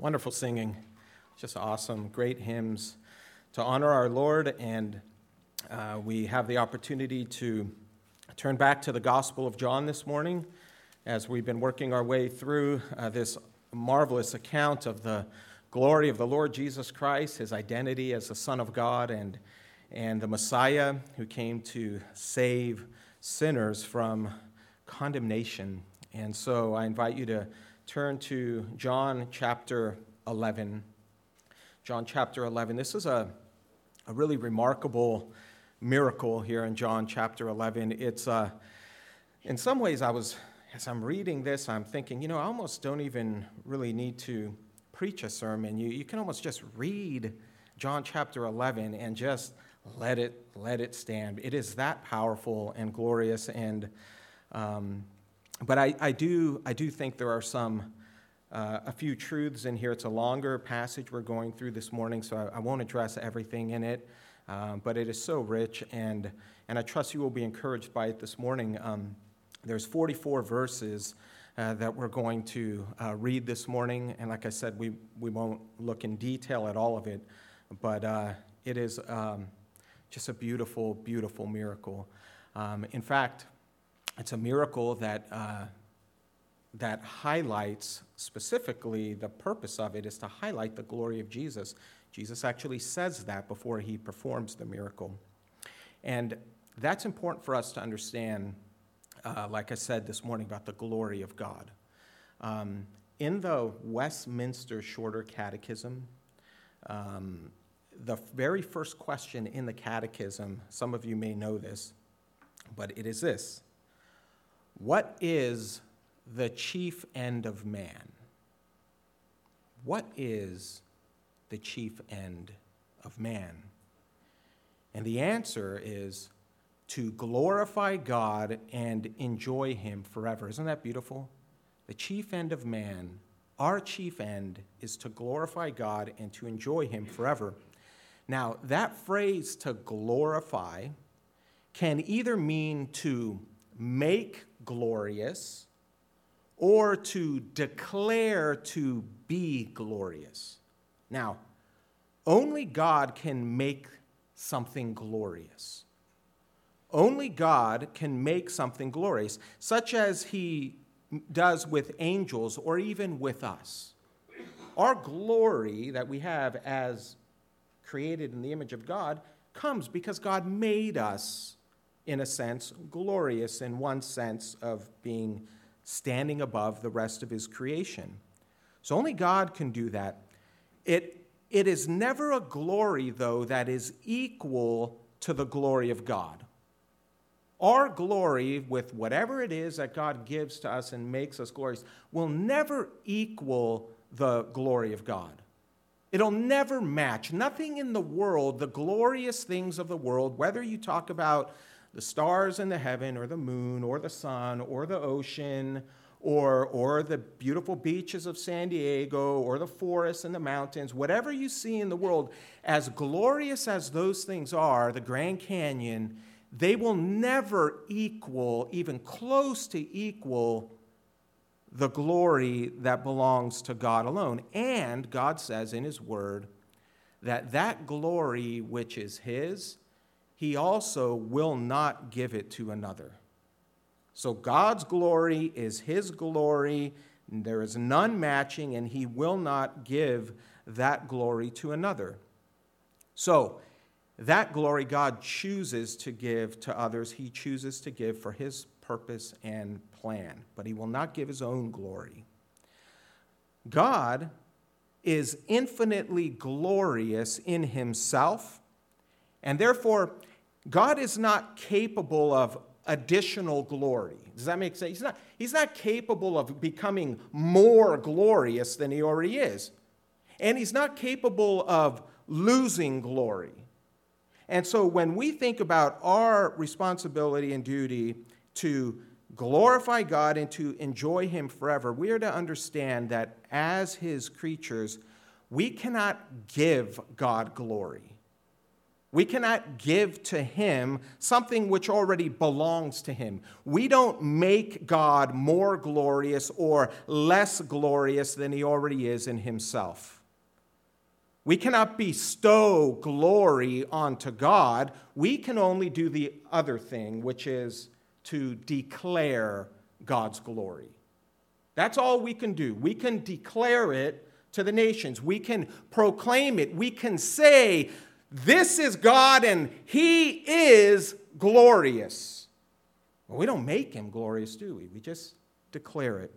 Wonderful singing. Just awesome. Great hymns to honor our Lord. And uh, we have the opportunity to turn back to the Gospel of John this morning as we've been working our way through uh, this marvelous account of the glory of the Lord Jesus Christ, his identity as the Son of God, and, and the Messiah who came to save sinners from condemnation. And so I invite you to turn to John chapter 11. John chapter 11. This is a, a really remarkable miracle here in John chapter 11. It's, uh, in some ways, I was, as I'm reading this, I'm thinking, you know, I almost don't even really need to preach a sermon. You, you can almost just read John chapter 11 and just let it, let it stand. It is that powerful and glorious and um, but I, I, do, I do think there are some, uh, a few truths in here. It's a longer passage we're going through this morning, so I, I won't address everything in it. Um, but it is so rich, and, and I trust you will be encouraged by it this morning. Um, there's 44 verses uh, that we're going to uh, read this morning, and like I said, we, we won't look in detail at all of it, but uh, it is um, just a beautiful, beautiful miracle. Um, in fact, it's a miracle that, uh, that highlights specifically the purpose of it is to highlight the glory of Jesus. Jesus actually says that before he performs the miracle. And that's important for us to understand, uh, like I said this morning, about the glory of God. Um, in the Westminster Shorter Catechism, um, the very first question in the catechism, some of you may know this, but it is this what is the chief end of man? What is the chief end of man? And the answer is to glorify God and enjoy Him forever. Isn't that beautiful? The chief end of man, our chief end, is to glorify God and to enjoy Him forever. Now, that phrase to glorify can either mean to make glorious or to declare to be glorious. Now, only God can make something glorious. Only God can make something glorious, such as He does with angels or even with us. Our glory that we have as created in the image of God comes because God made us in a sense, glorious in one sense of being standing above the rest of his creation. So only God can do that. It, it is never a glory, though, that is equal to the glory of God. Our glory, with whatever it is that God gives to us and makes us glorious, will never equal the glory of God. It'll never match. Nothing in the world, the glorious things of the world, whether you talk about the stars in the heaven, or the moon, or the sun, or the ocean, or, or the beautiful beaches of San Diego, or the forests and the mountains, whatever you see in the world, as glorious as those things are, the Grand Canyon, they will never equal, even close to equal, the glory that belongs to God alone. And God says in His Word that that glory which is His he also will not give it to another. So God's glory is his glory. There is none matching, and he will not give that glory to another. So, that glory God chooses to give to others, he chooses to give for his purpose and plan, but he will not give his own glory. God is infinitely glorious in himself, and therefore, God is not capable of additional glory. Does that make sense? He's not, he's not capable of becoming more glorious than he already is. And he's not capable of losing glory. And so when we think about our responsibility and duty to glorify God and to enjoy him forever, we are to understand that as his creatures, we cannot give God glory. We cannot give to him something which already belongs to him. We don't make God more glorious or less glorious than he already is in himself. We cannot bestow glory onto God. We can only do the other thing, which is to declare God's glory. That's all we can do. We can declare it to the nations, we can proclaim it, we can say, this is God and He is glorious. Well, we don't make Him glorious, do we? We just declare it.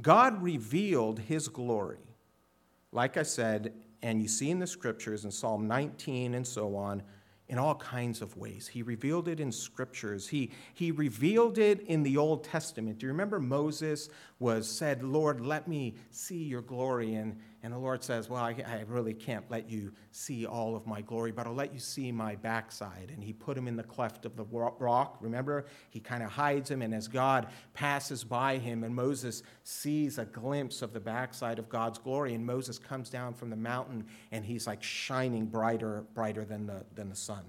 God revealed His glory, like I said, and you see in the scriptures in Psalm 19 and so on, in all kinds of ways. He revealed it in scriptures. He, he revealed it in the Old Testament. Do you remember Moses was said, Lord, let me see your glory? And, and the Lord says, Well, I, I really can't let you see all of my glory, but I'll let you see my backside. And he put him in the cleft of the rock. Remember? He kind of hides him. And as God passes by him, and Moses sees a glimpse of the backside of God's glory, and Moses comes down from the mountain and he's like shining brighter, brighter than the, than the sun.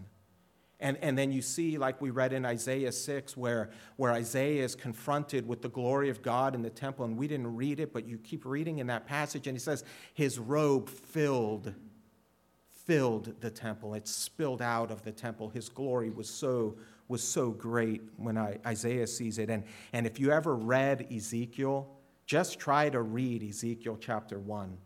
And, and then you see, like we read in Isaiah 6, where, where Isaiah is confronted with the glory of God in the temple. And we didn't read it, but you keep reading in that passage. And he says, His robe filled, filled the temple. It spilled out of the temple. His glory was so, was so great when I, Isaiah sees it. And, and if you ever read Ezekiel, just try to read Ezekiel chapter 1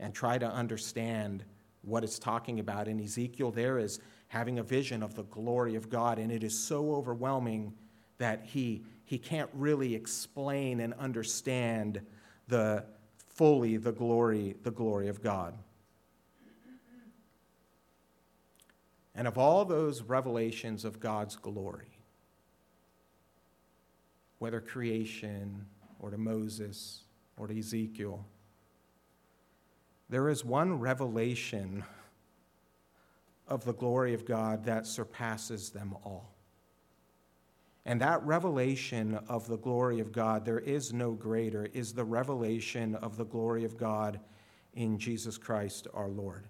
and try to understand what it's talking about. In Ezekiel, there is having a vision of the glory of God, and it is so overwhelming that he, he can't really explain and understand the fully the glory, the glory of God. And of all those revelations of God's glory, whether creation or to Moses or to Ezekiel, there is one revelation of the glory of God that surpasses them all. And that revelation of the glory of God, there is no greater, is the revelation of the glory of God in Jesus Christ our Lord.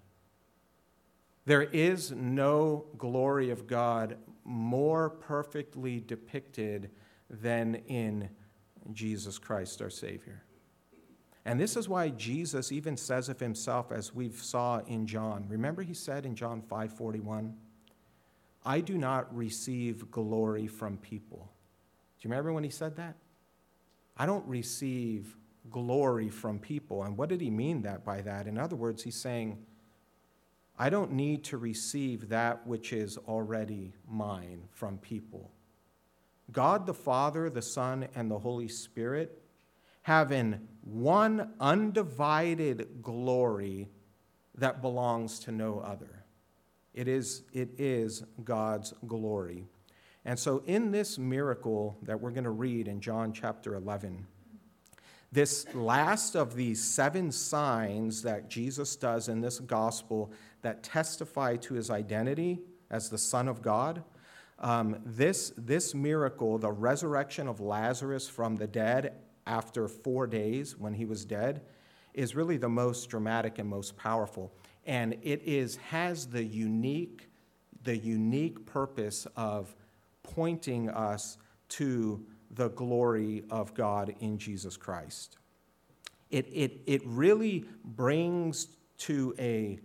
There is no glory of God more perfectly depicted than in Jesus Christ our Savior. And this is why Jesus even says of himself, as we saw in John. Remember, he said in John 5:41, "I do not receive glory from people." Do you remember when he said that? I don't receive glory from people. And what did he mean that by that? In other words, he's saying, I don't need to receive that which is already mine from people. God the Father, the Son, and the Holy Spirit having one undivided glory that belongs to no other. It is, it is God's glory. And so, in this miracle that we're going to read in John chapter 11, this last of these seven signs that Jesus does in this gospel that testify to his identity as the Son of God, um, this, this miracle, the resurrection of Lazarus from the dead after four days when he was dead is really the most dramatic and most powerful. And it is, has the unique, the unique purpose of pointing us to the glory of God in Jesus Christ. It, it, it really brings to a,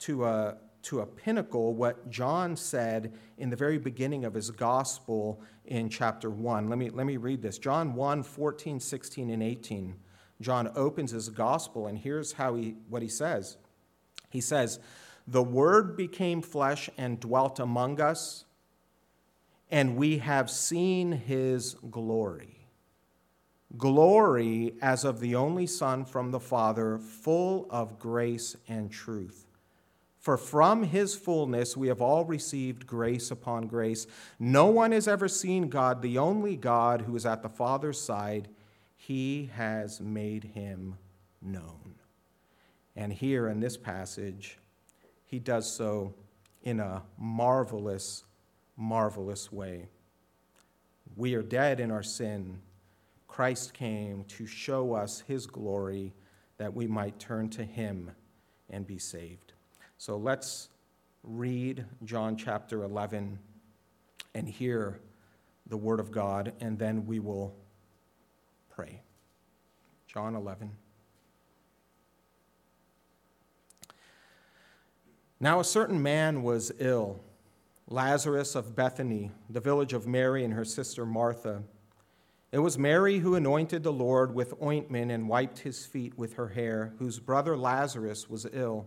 to, a, to a pinnacle what John said in the very beginning of his gospel in chapter 1. Let me, let me read this. John 1 14, 16, and 18. John opens his gospel, and here's how he, what he says. He says, The Word became flesh and dwelt among us, and we have seen his glory. Glory as of the only Son from the Father, full of grace and truth. For from his fullness we have all received grace upon grace. No one has ever seen God, the only God who is at the Father's side. He has made him known. And here in this passage, he does so in a marvelous, marvelous way. We are dead in our sin. Christ came to show us his glory that we might turn to him and be saved. So let's read John chapter 11 and hear the Word of God, and then we will pray. John 11. Now, a certain man was ill, Lazarus of Bethany, the village of Mary and her sister Martha. It was Mary who anointed the Lord with ointment and wiped his feet with her hair, whose brother Lazarus was ill.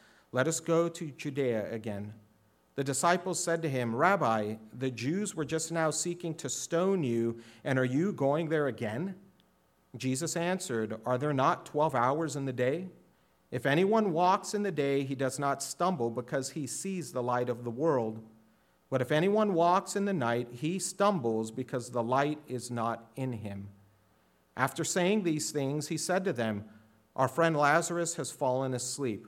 let us go to Judea again. The disciples said to him, Rabbi, the Jews were just now seeking to stone you, and are you going there again? Jesus answered, Are there not 12 hours in the day? If anyone walks in the day, he does not stumble because he sees the light of the world. But if anyone walks in the night, he stumbles because the light is not in him. After saying these things, he said to them, Our friend Lazarus has fallen asleep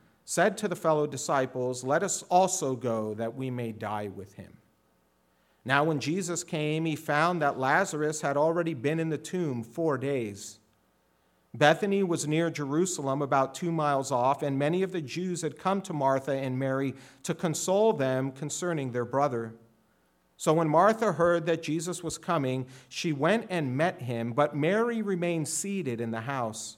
said to the fellow disciples, Let us also go that we may die with him. Now, when Jesus came, he found that Lazarus had already been in the tomb four days. Bethany was near Jerusalem, about two miles off, and many of the Jews had come to Martha and Mary to console them concerning their brother. So when Martha heard that Jesus was coming, she went and met him, but Mary remained seated in the house.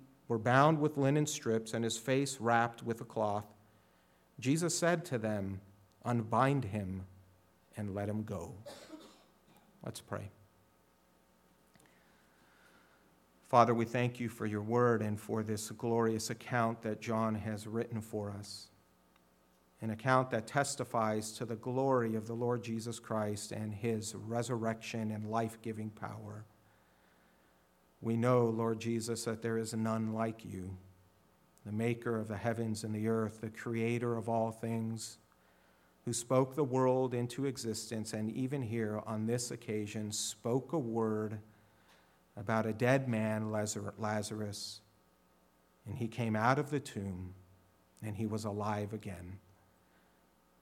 were bound with linen strips, and his face wrapped with a cloth. Jesus said to them, Unbind him and let him go. Let's pray. Father, we thank you for your word and for this glorious account that John has written for us. An account that testifies to the glory of the Lord Jesus Christ and his resurrection and life giving power. We know, Lord Jesus, that there is none like you, the maker of the heavens and the earth, the creator of all things who spoke the world into existence, and even here on this occasion spoke a word about a dead man, Lazarus, and he came out of the tomb and he was alive again.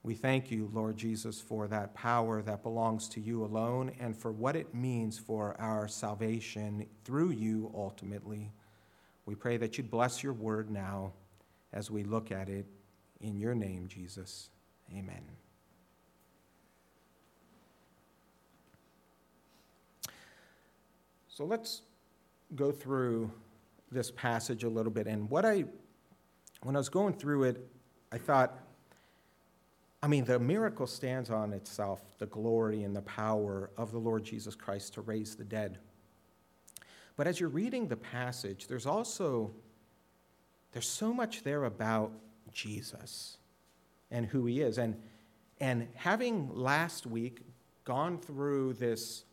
We thank you, Lord Jesus, for that power that belongs to you alone and for what it means for our salvation through you ultimately. We pray that you'd bless your word now as we look at it in your name, Jesus. Amen. So let's go through this passage a little bit. And what I, when I was going through it, I thought, I mean, the miracle stands on itself, the glory and the power of the Lord Jesus Christ to raise the dead. But as you're reading the passage, there's also there's so much there about Jesus and who he is. And, and having last week gone through this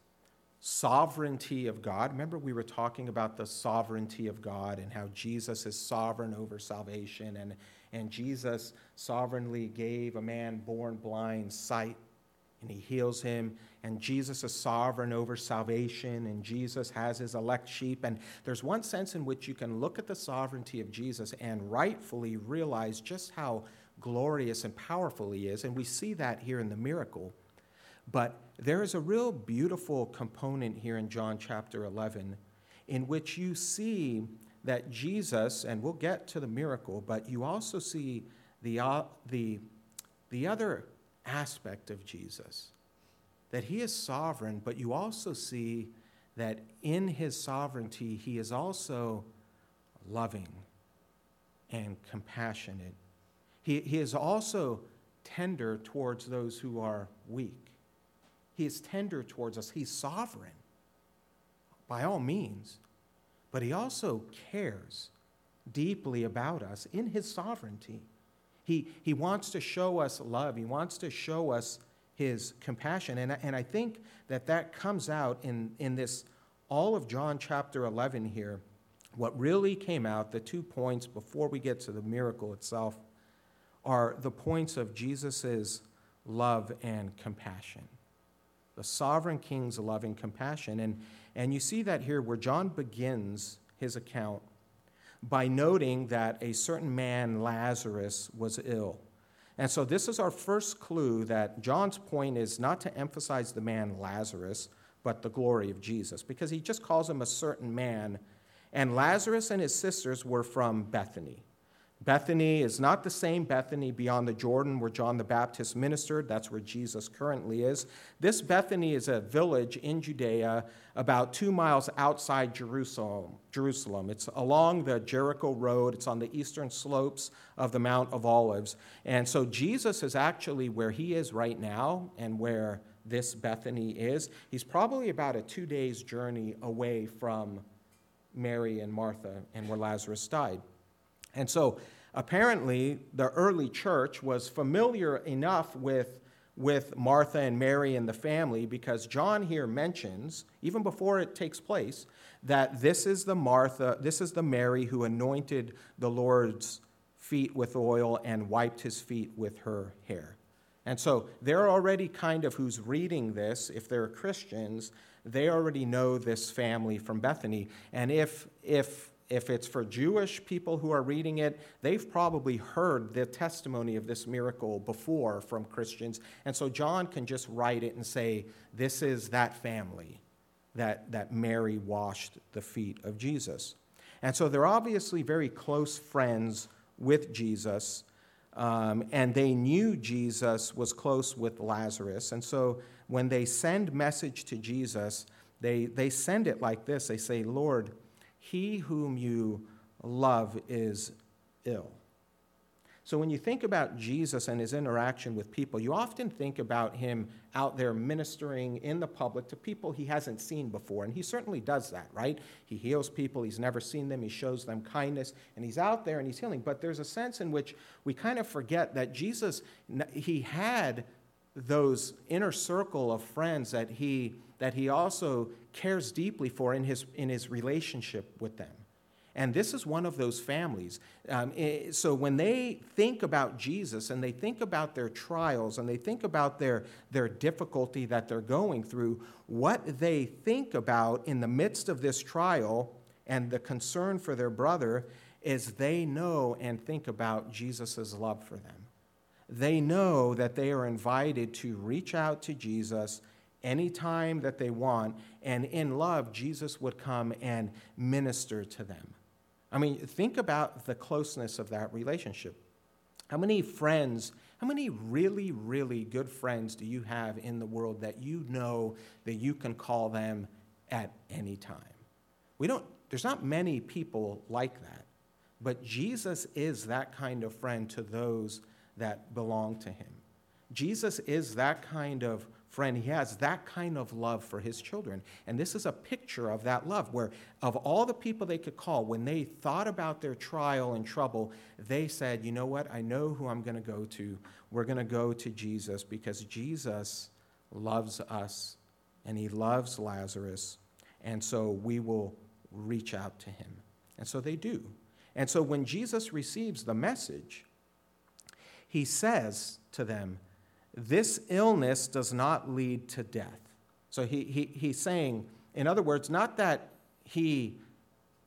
sovereignty of God, remember we were talking about the sovereignty of God and how Jesus is sovereign over salvation, and, and Jesus sovereignly gave a man born blind sight and he heals him. And Jesus is sovereign over salvation, and Jesus has his elect sheep. And there's one sense in which you can look at the sovereignty of Jesus and rightfully realize just how glorious and powerful he is. And we see that here in the miracle. But there is a real beautiful component here in John chapter 11 in which you see that Jesus, and we'll get to the miracle, but you also see the, uh, the, the other aspect of Jesus that he is sovereign, but you also see that in his sovereignty, he is also loving and compassionate he, he is also tender towards those who are weak. He is tender towards us. He's sovereign, by all means. But he also cares deeply about us in his sovereignty. He, he wants to show us love, he wants to show us his compassion. And, and I think that that comes out in, in this, all of John chapter 11 here. What really came out, the two points before we get to the miracle itself, are the points of Jesus' love and compassion. The sovereign king's love and compassion. And, and you see that here where John begins his account by noting that a certain man, Lazarus, was ill. And so this is our first clue that John's point is not to emphasize the man Lazarus, but the glory of Jesus, because he just calls him a certain man. And Lazarus and his sisters were from Bethany. Bethany is not the same Bethany beyond the Jordan where John the Baptist ministered. That's where Jesus currently is. This Bethany is a village in Judea about two miles outside Jerusalem. Jerusalem. It's along the Jericho Road, it's on the eastern slopes of the Mount of Olives. And so Jesus is actually where he is right now and where this Bethany is. He's probably about a two days journey away from Mary and Martha and where Lazarus died. And so apparently the early church was familiar enough with, with Martha and Mary and the family because John here mentions, even before it takes place, that this is the Martha, this is the Mary who anointed the Lord's feet with oil and wiped his feet with her hair. And so they're already kind of who's reading this, if they're Christians, they already know this family from Bethany. And if, if if it's for Jewish people who are reading it, they've probably heard the testimony of this miracle before from Christians. And so John can just write it and say, This is that family that, that Mary washed the feet of Jesus. And so they're obviously very close friends with Jesus. Um, and they knew Jesus was close with Lazarus. And so when they send message to Jesus, they, they send it like this They say, Lord, he whom you love is ill. So when you think about Jesus and his interaction with people, you often think about him out there ministering in the public to people he hasn't seen before. And he certainly does that, right? He heals people, he's never seen them, he shows them kindness, and he's out there and he's healing. But there's a sense in which we kind of forget that Jesus, he had those inner circle of friends that he, that he also cares deeply for in his, in his relationship with them. And this is one of those families. Um, eh, so when they think about Jesus and they think about their trials and they think about their, their difficulty that they're going through, what they think about in the midst of this trial and the concern for their brother is they know and think about Jesus' love for them. They know that they are invited to reach out to Jesus anytime that they want, and in love, Jesus would come and minister to them. I mean, think about the closeness of that relationship. How many friends, how many really, really good friends do you have in the world that you know that you can call them at any time? We don't, there's not many people like that, but Jesus is that kind of friend to those that belong to him. Jesus is that kind of friend, he has that kind of love for his children. And this is a picture of that love, where of all the people they could call, when they thought about their trial and trouble, they said, You know what? I know who I'm going to go to. We're going to go to Jesus because Jesus loves us and he loves Lazarus. And so we will reach out to him. And so they do. And so when Jesus receives the message, he says to them, this illness does not lead to death. So he, he, he's saying, in other words, not that he,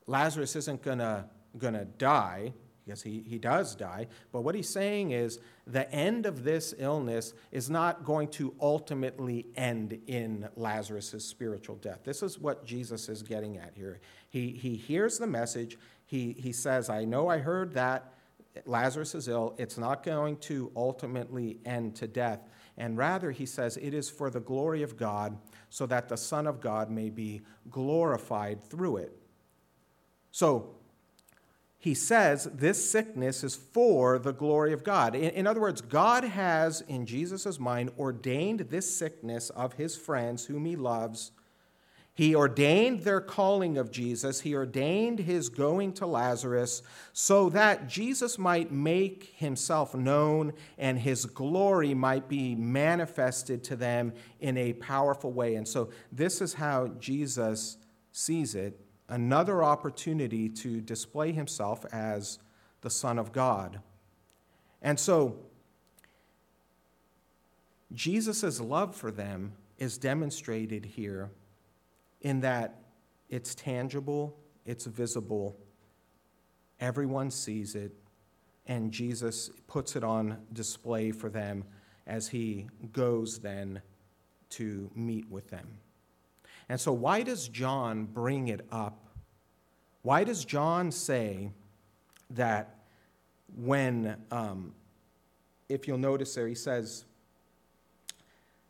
Lazarus isn't to gonna die, because he, he does die, but what he's saying is the end of this illness is not going to ultimately end in Lazarus' spiritual death. This is what Jesus is getting at here. He, he hears the message, he, he says, I know I heard that Lazarus is ill. It's not going to ultimately end to death. And rather, he says, it is for the glory of God, so that the Son of God may be glorified through it. So, he says this sickness is for the glory of God. In, in other words, God has, in Jesus' mind, ordained this sickness of his friends whom he loves he ordained their calling of Jesus. He ordained his going to Lazarus so that Jesus might make himself known and his glory might be manifested to them in a powerful way. And so, this is how Jesus sees it another opportunity to display himself as the Son of God. And so, Jesus' love for them is demonstrated here in that it's tangible, it's visible, everyone sees it, and Jesus puts it on display for them as he goes then to meet with them. And so, why does John bring it up? Why does John say that when, um, if you'll notice there, he says,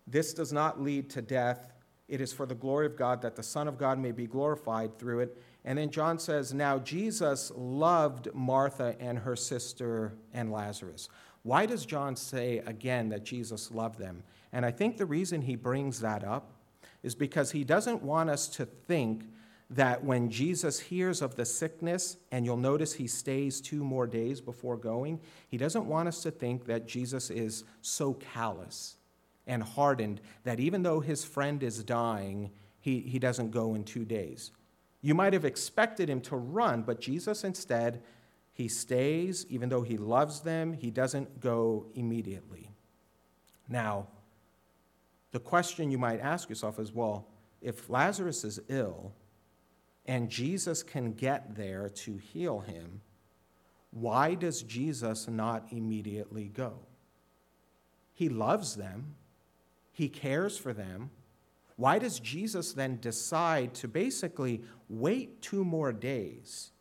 This does not lead to death it is for the glory of God that the Son of God may be glorified through it. And then John says, Now Jesus loved Martha and her sister and Lazarus. Why does John say again that Jesus loved them? And I think the reason he brings that up is because he doesn't want us to think that when Jesus hears of the sickness, and you'll notice he stays two more days before going, he doesn't want us to think that Jesus is so callous and hardened that even though his friend is dying, he, he doesn't go in two days. You might have expected him to run, but Jesus instead, he stays, even though he loves them, he doesn't go immediately. Now, the question you might ask yourself is well, if Lazarus is ill and Jesus can get there to heal him, why does Jesus not immediately go? He loves them, he cares for them. Why does Jesus then decide to basically wait two more days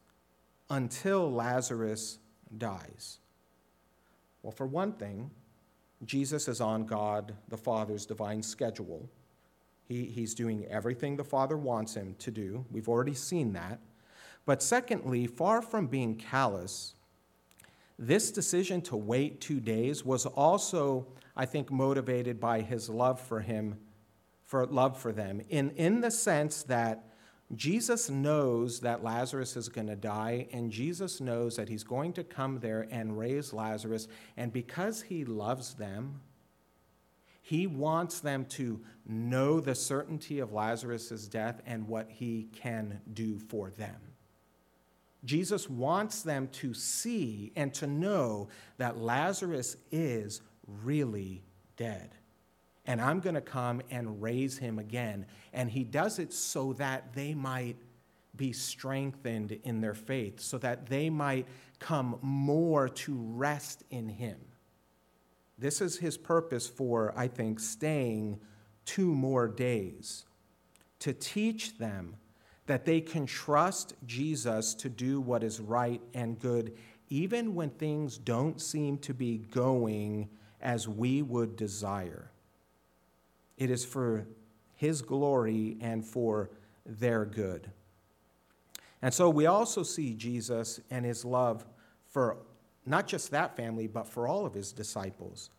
until Lazarus dies? Well, for one thing, Jesus is on God the Father's divine schedule. He, he's doing everything the Father wants him to do. We've already seen that. But secondly, far from being callous, this decision to wait two days was also, I think, motivated by his love for him, for love for them, in, in the sense that Jesus knows that Lazarus is going to die, and Jesus knows that he's going to come there and raise Lazarus. And because he loves them, he wants them to know the certainty of Lazarus' death and what he can do for them. Jesus wants them to see and to know that Lazarus is really dead. And I'm going to come and raise him again. And he does it so that they might be strengthened in their faith, so that they might come more to rest in him. This is his purpose for, I think, staying two more days to teach them that they can trust Jesus to do what is right and good, even when things don't seem to be going as we would desire. It is for his glory and for their good. And so we also see Jesus and his love for not just that family, but for all of his disciples.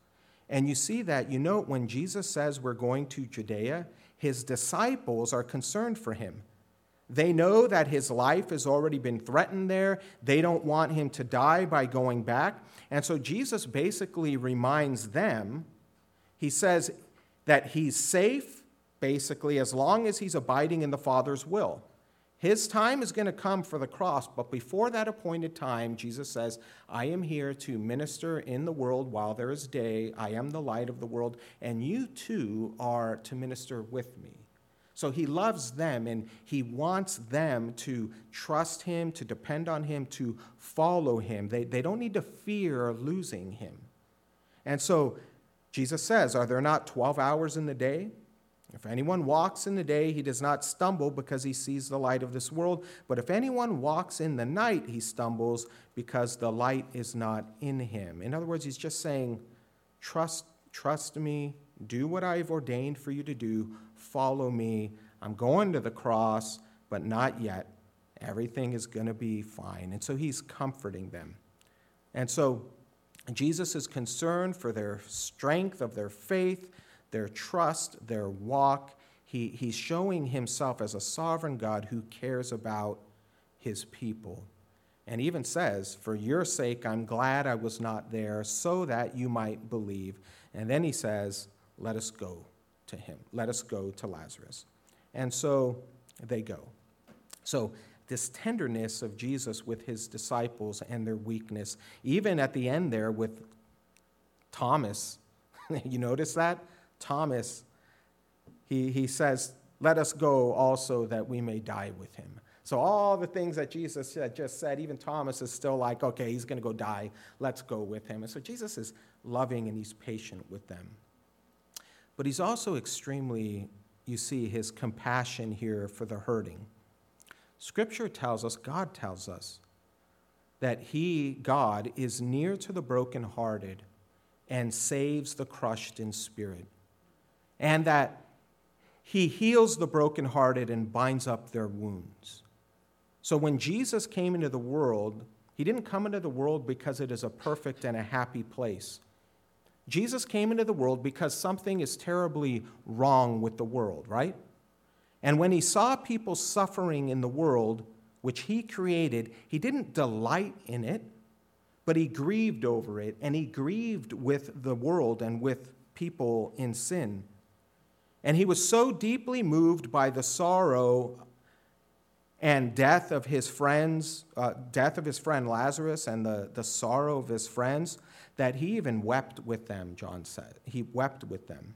And you see that, you know, when Jesus says we're going to Judea, his disciples are concerned for him. They know that his life has already been threatened there. They don't want him to die by going back. And so Jesus basically reminds them, he says that he's safe, basically, as long as he's abiding in the Father's will. His time is going to come for the cross, but before that appointed time, Jesus says, I am here to minister in the world while there is day. I am the light of the world, and you too are to minister with me. So he loves them and he wants them to trust him, to depend on him, to follow him. They, they don't need to fear losing him. And so Jesus says, Are there not 12 hours in the day? If anyone walks in the day, he does not stumble because he sees the light of this world. But if anyone walks in the night, he stumbles because the light is not in him. In other words, he's just saying, Trust, trust me, do what I've ordained for you to do, follow me. I'm going to the cross, but not yet. Everything is going to be fine. And so he's comforting them. And so Jesus is concerned for their strength of their faith their trust, their walk. He, he's showing himself as a sovereign God who cares about his people. And even says, For your sake, I'm glad I was not there, so that you might believe. And then he says, Let us go to him. Let us go to Lazarus. And so they go. So, this tenderness of Jesus with his disciples and their weakness, even at the end there with Thomas, you notice that? Thomas, he, he says, Let us go also that we may die with him. So, all the things that Jesus had just said, even Thomas is still like, Okay, he's going to go die. Let's go with him. And so, Jesus is loving and he's patient with them. But he's also extremely, you see, his compassion here for the hurting. Scripture tells us, God tells us, that he, God, is near to the brokenhearted and saves the crushed in spirit and that he heals the brokenhearted and binds up their wounds. So when Jesus came into the world, he didn't come into the world because it is a perfect and a happy place. Jesus came into the world because something is terribly wrong with the world, right? And when he saw people suffering in the world, which he created, he didn't delight in it, but he grieved over it, and he grieved with the world and with people in sin. And he was so deeply moved by the sorrow and death of his friends, uh, death of his friend Lazarus, and the, the sorrow of his friends, that he even wept with them, John said. He wept with them.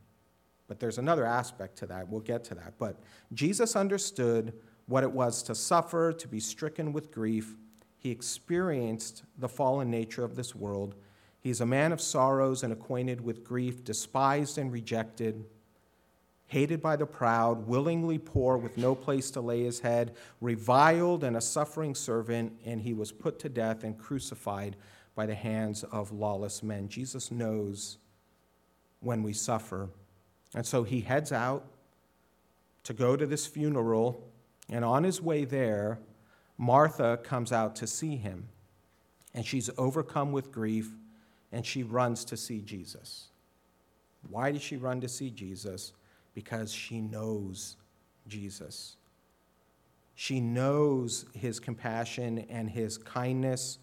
But there's another aspect to that. We'll get to that. But Jesus understood what it was to suffer, to be stricken with grief. He experienced the fallen nature of this world. He's a man of sorrows and acquainted with grief, despised and rejected, hated by the proud, willingly poor with no place to lay his head, reviled and a suffering servant, and he was put to death and crucified by the hands of lawless men. Jesus knows when we suffer. And so he heads out to go to this funeral and on his way there, Martha comes out to see him. And she's overcome with grief and she runs to see Jesus. Why does she run to see Jesus? Because she knows Jesus. She knows his compassion and his kindness.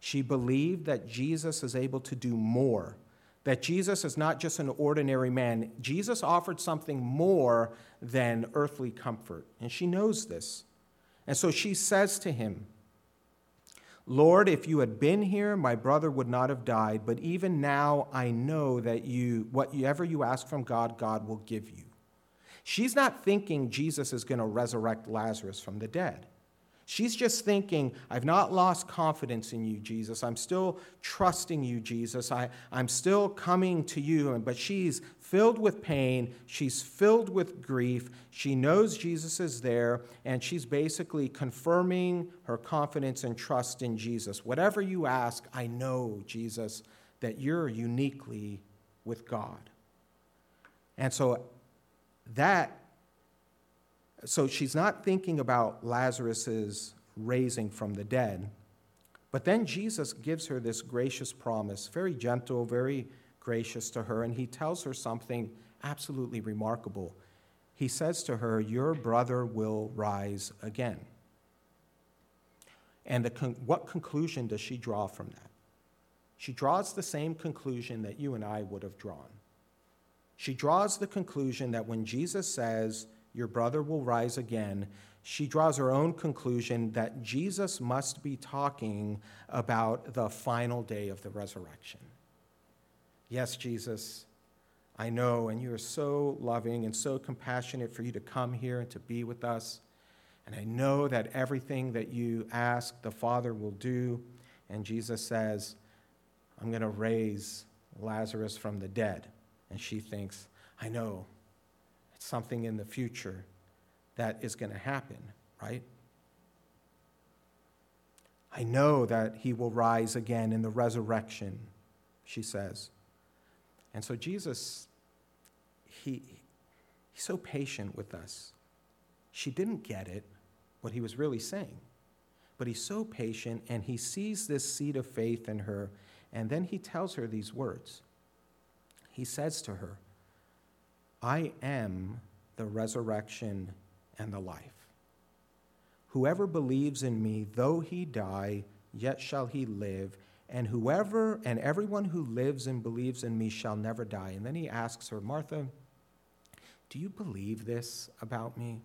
She believed that Jesus is able to do more, that Jesus is not just an ordinary man. Jesus offered something more than earthly comfort. And she knows this. And so she says to him, Lord, if you had been here, my brother would not have died, but even now I know that you, whatever you ask from God, God will give you. She's not thinking Jesus is going to resurrect Lazarus from the dead. She's just thinking, I've not lost confidence in you, Jesus. I'm still trusting you, Jesus. I, I'm still coming to you. But she's filled with pain. She's filled with grief. She knows Jesus is there, and she's basically confirming her confidence and trust in Jesus. Whatever you ask, I know, Jesus, that you're uniquely with God. And so that so she's not thinking about Lazarus's raising from the dead. But then Jesus gives her this gracious promise, very gentle, very gracious to her, and he tells her something absolutely remarkable. He says to her, Your brother will rise again. And con- what conclusion does she draw from that? She draws the same conclusion that you and I would have drawn. She draws the conclusion that when Jesus says, Your brother will rise again, she draws her own conclusion that Jesus must be talking about the final day of the resurrection. Yes, Jesus, I know, and you are so loving and so compassionate for you to come here and to be with us. And I know that everything that you ask, the Father will do. And Jesus says, I'm going to raise Lazarus from the dead. And she thinks, I know, it's something in the future that is going to happen, right? I know that he will rise again in the resurrection, she says. And so Jesus, he, he's so patient with us. She didn't get it, what he was really saying. But he's so patient and he sees this seed of faith in her. And then he tells her these words. He says to her, I am the resurrection and the life. Whoever believes in me, though he die, yet shall he live and whoever and everyone who lives and believes in me shall never die. And then he asks her, Martha, do you believe this about me?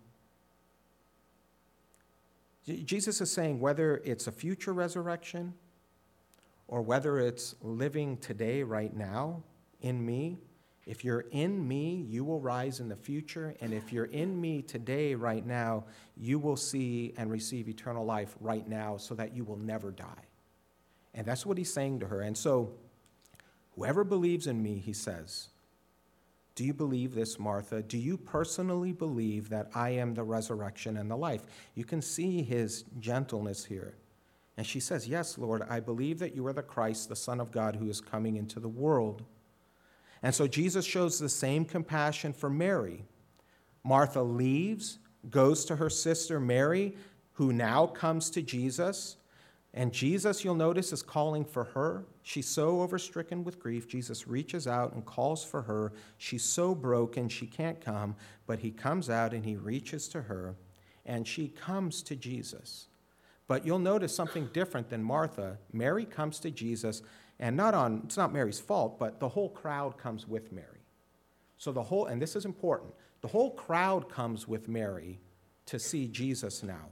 Jesus is saying whether it's a future resurrection or whether it's living today, right now, in me, if you're in me, you will rise in the future. And if you're in me today, right now, you will see and receive eternal life right now so that you will never die. And that's what he's saying to her. And so, whoever believes in me, he says, do you believe this, Martha? Do you personally believe that I am the resurrection and the life? You can see his gentleness here. And she says, Yes, Lord, I believe that you are the Christ, the Son of God, who is coming into the world. And so Jesus shows the same compassion for Mary. Martha leaves, goes to her sister Mary, who now comes to Jesus. And Jesus, you'll notice, is calling for her. She's so overstricken with grief. Jesus reaches out and calls for her. She's so broken, she can't come, but he comes out and he reaches to her, and she comes to Jesus. But you'll notice something different than Martha. Mary comes to Jesus, and not on, it's not Mary's fault, but the whole crowd comes with Mary. So the whole, and this is important, the whole crowd comes with Mary to see Jesus now.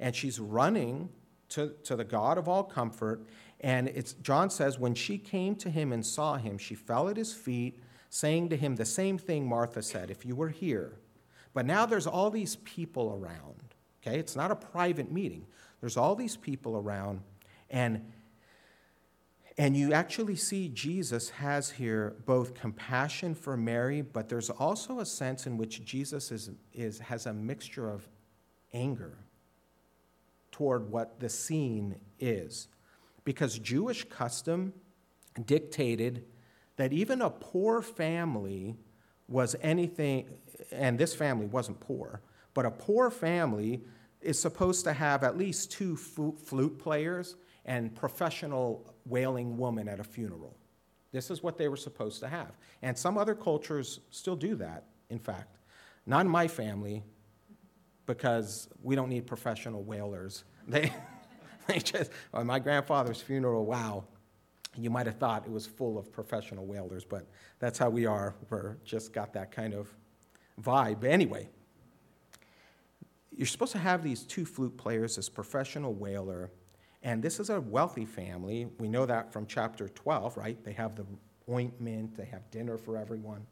And she's running to, to the God of all comfort. And it's, John says, when she came to him and saw him, she fell at his feet, saying to him the same thing Martha said, If you were here. But now there's all these people around. Okay? It's not a private meeting. There's all these people around, and and you actually see Jesus has here both compassion for Mary, but there's also a sense in which Jesus is, is, has a mixture of anger toward what the scene is. Because Jewish custom dictated that even a poor family was anything, and this family wasn't poor, but a poor family is supposed to have at least two flute players and professional wailing woman at a funeral. This is what they were supposed to have. And some other cultures still do that, in fact. Not in my family, because we don't need professional wailers. They, they just, my grandfather's funeral, wow, you might have thought it was full of professional wailers, but that's how we are. We're just got that kind of vibe. Anyway, you're supposed to have these two flute players, this professional wailer, and this is a wealthy family. We know that from chapter 12, right? They have the ointment, they have dinner for everyone.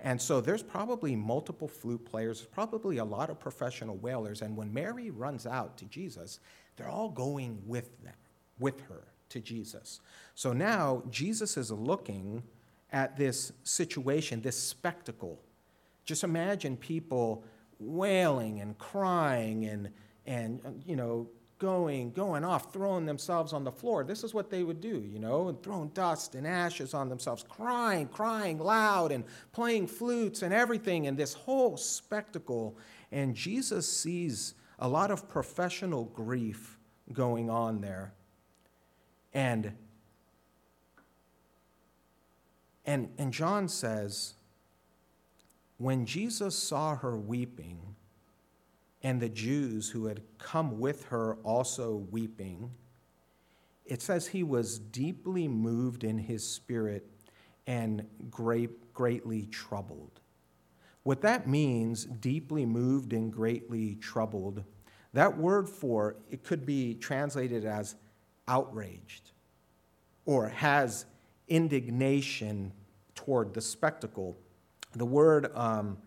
And so there's probably multiple flute players, probably a lot of professional wailers. And when Mary runs out to Jesus, they're all going with them, with her to Jesus. So now Jesus is looking at this situation, this spectacle. Just imagine people wailing and crying and, and you know, going, going off, throwing themselves on the floor. This is what they would do, you know, and throwing dust and ashes on themselves, crying, crying loud, and playing flutes and everything, and this whole spectacle. And Jesus sees a lot of professional grief going on there. And and, and John says, when Jesus saw her weeping, and the Jews who had come with her also weeping, it says he was deeply moved in his spirit and great, greatly troubled. What that means, deeply moved and greatly troubled, that word for it could be translated as outraged or has indignation toward the spectacle. The word um,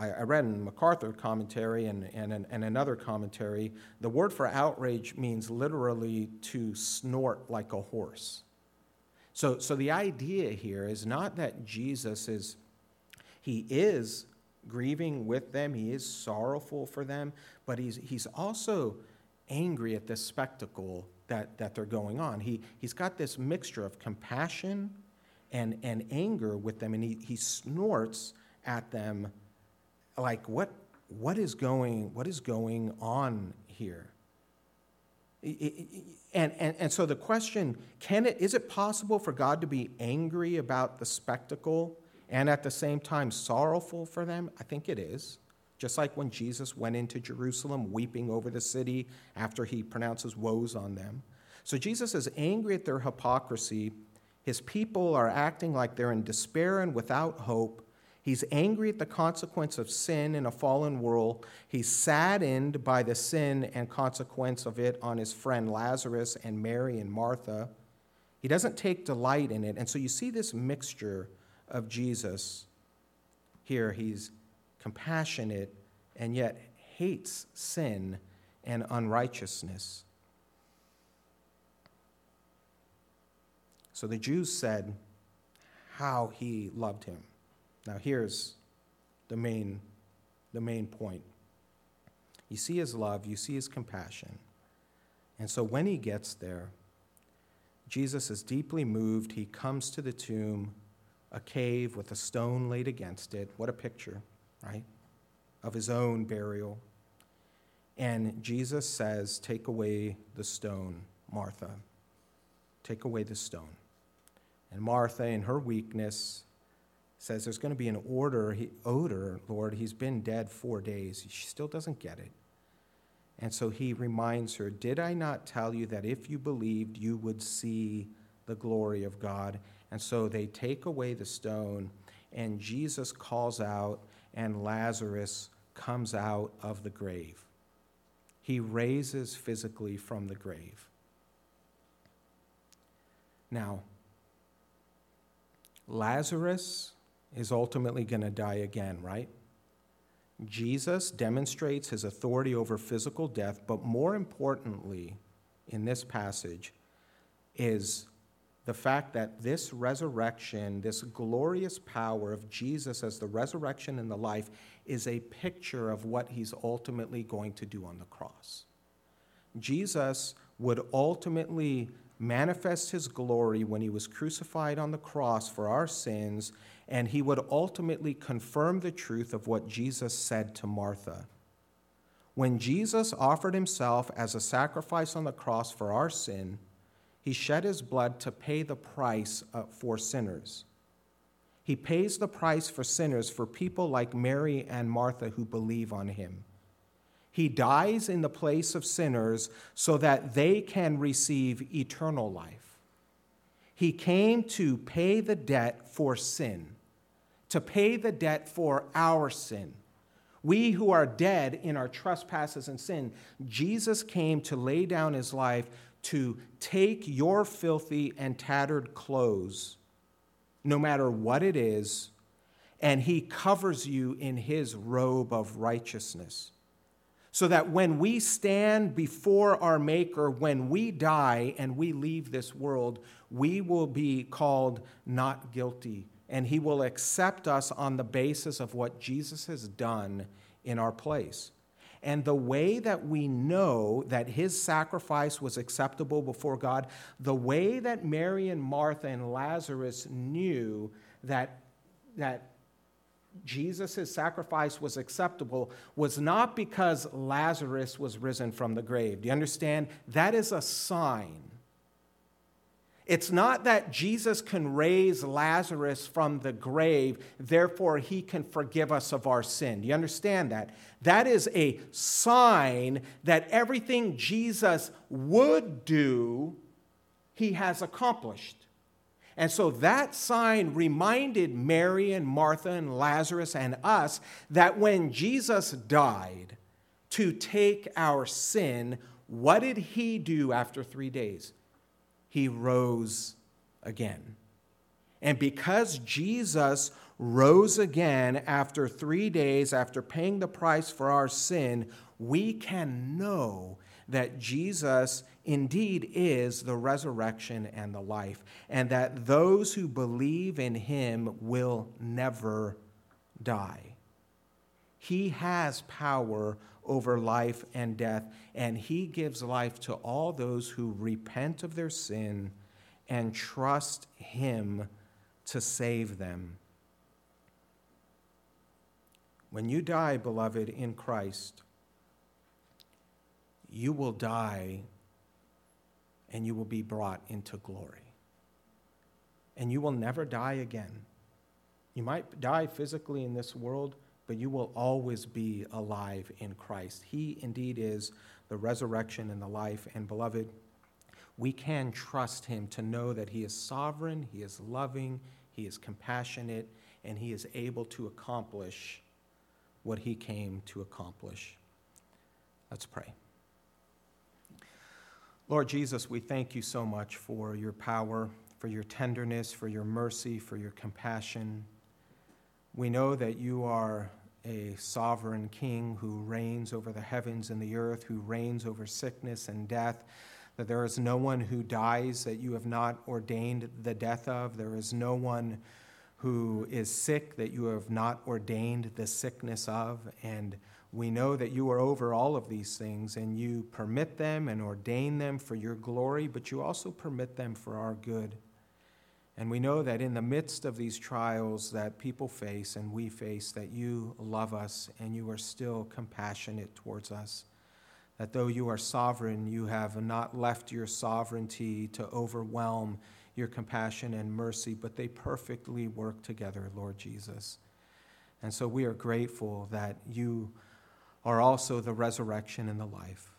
I, I read in MacArthur commentary and, and, and another commentary, the word for outrage means literally to snort like a horse. So, so the idea here is not that Jesus is, he is grieving with them, he is sorrowful for them, but he's, he's also angry at this spectacle that, that they're going on. He, he's got this mixture of compassion and, and anger with them, and he, he snorts at them like what what is going what is going on here? And, and, and so the question can it is it possible for god to be angry about the spectacle and at the same time sorrowful for them? I think it is. Just like when jesus went into jerusalem weeping over the city after he pronounces woes on them. So jesus is angry at their hypocrisy. His people are acting like they're in despair and without hope He's angry at the consequence of sin in a fallen world. He's saddened by the sin and consequence of it on his friend Lazarus and Mary and Martha. He doesn't take delight in it. And so you see this mixture of Jesus here. He's compassionate and yet hates sin and unrighteousness. So the Jews said how he loved him. Now, here's the main, the main point. You see his love, you see his compassion. And so when he gets there, Jesus is deeply moved. He comes to the tomb, a cave with a stone laid against it. What a picture, right? Of his own burial. And Jesus says, Take away the stone, Martha. Take away the stone. And Martha, in her weakness, says there's going to be an order, he, odor, Lord. He's been dead four days. She still doesn't get it. And so he reminds her, Did I not tell you that if you believed, you would see the glory of God? And so they take away the stone, and Jesus calls out, and Lazarus comes out of the grave. He raises physically from the grave. Now, Lazarus is ultimately going to die again, right? Jesus demonstrates his authority over physical death, but more importantly, in this passage, is the fact that this resurrection, this glorious power of Jesus as the resurrection and the life, is a picture of what he's ultimately going to do on the cross. Jesus would ultimately manifest his glory when he was crucified on the cross for our sins, and he would ultimately confirm the truth of what Jesus said to Martha. When Jesus offered himself as a sacrifice on the cross for our sin, he shed his blood to pay the price uh, for sinners. He pays the price for sinners for people like Mary and Martha who believe on him. He dies in the place of sinners so that they can receive eternal life. He came to pay the debt for sin, to pay the debt for our sin. We who are dead in our trespasses and sin, Jesus came to lay down his life to take your filthy and tattered clothes, no matter what it is, and he covers you in his robe of righteousness so that when we stand before our Maker, when we die and we leave this world, we will be called not guilty, and He will accept us on the basis of what Jesus has done in our place. And the way that we know that his sacrifice was acceptable before God, the way that Mary and Martha and Lazarus knew that, that Jesus' sacrifice was acceptable was not because Lazarus was risen from the grave. Do you understand? That is a sign. It's not that Jesus can raise Lazarus from the grave, therefore he can forgive us of our sin. Do you understand that? That is a sign that everything Jesus would do, he has accomplished. And so that sign reminded Mary and Martha and Lazarus and us that when Jesus died to take our sin, what did he do after three days? He rose again. And because Jesus rose again after three days, after paying the price for our sin, we can know that Jesus indeed is the resurrection and the life, and that those who believe in him will never die. He has power over life and death, and he gives life to all those who repent of their sin and trust him to save them. When you die, beloved, in Christ, you will die and you will be brought into glory. And you will never die again. You might die physically in this world, but you will always be alive in Christ. He indeed is the resurrection and the life. And beloved, we can trust him to know that he is sovereign, he is loving, he is compassionate, and he is able to accomplish what he came to accomplish. Let's pray. Lord Jesus, we thank you so much for your power, for your tenderness, for your mercy, for your compassion. We know that you are a sovereign king who reigns over the heavens and the earth, who reigns over sickness and death, that there is no one who dies that you have not ordained the death of. There is no one who is sick that you have not ordained the sickness of. And we know that you are over all of these things and you permit them and ordain them for your glory, but you also permit them for our good. And we know that in the midst of these trials that people face and we face, that you love us and you are still compassionate towards us. That though you are sovereign, you have not left your sovereignty to overwhelm your compassion and mercy, but they perfectly work together, Lord Jesus. And so we are grateful that you are also the resurrection and the life,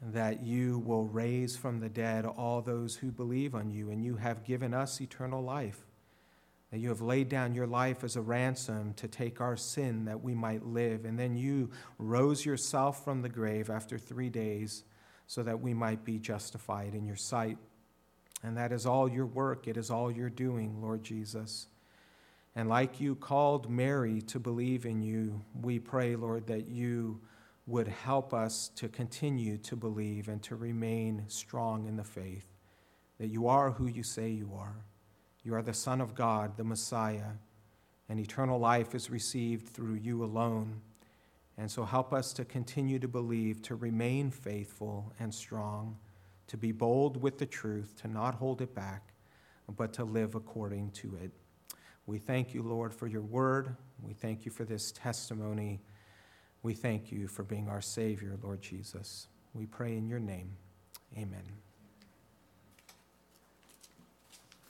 that you will raise from the dead all those who believe on you, and you have given us eternal life, that you have laid down your life as a ransom to take our sin that we might live, and then you rose yourself from the grave after three days so that we might be justified in your sight. And that is all your work, it is all you're doing, Lord Jesus. And like you called Mary to believe in you, we pray, Lord, that you would help us to continue to believe and to remain strong in the faith, that you are who you say you are. You are the Son of God, the Messiah, and eternal life is received through you alone. And so help us to continue to believe, to remain faithful and strong, to be bold with the truth, to not hold it back, but to live according to it. We thank you, Lord, for your word. We thank you for this testimony. We thank you for being our Savior, Lord Jesus. We pray in your name. Amen.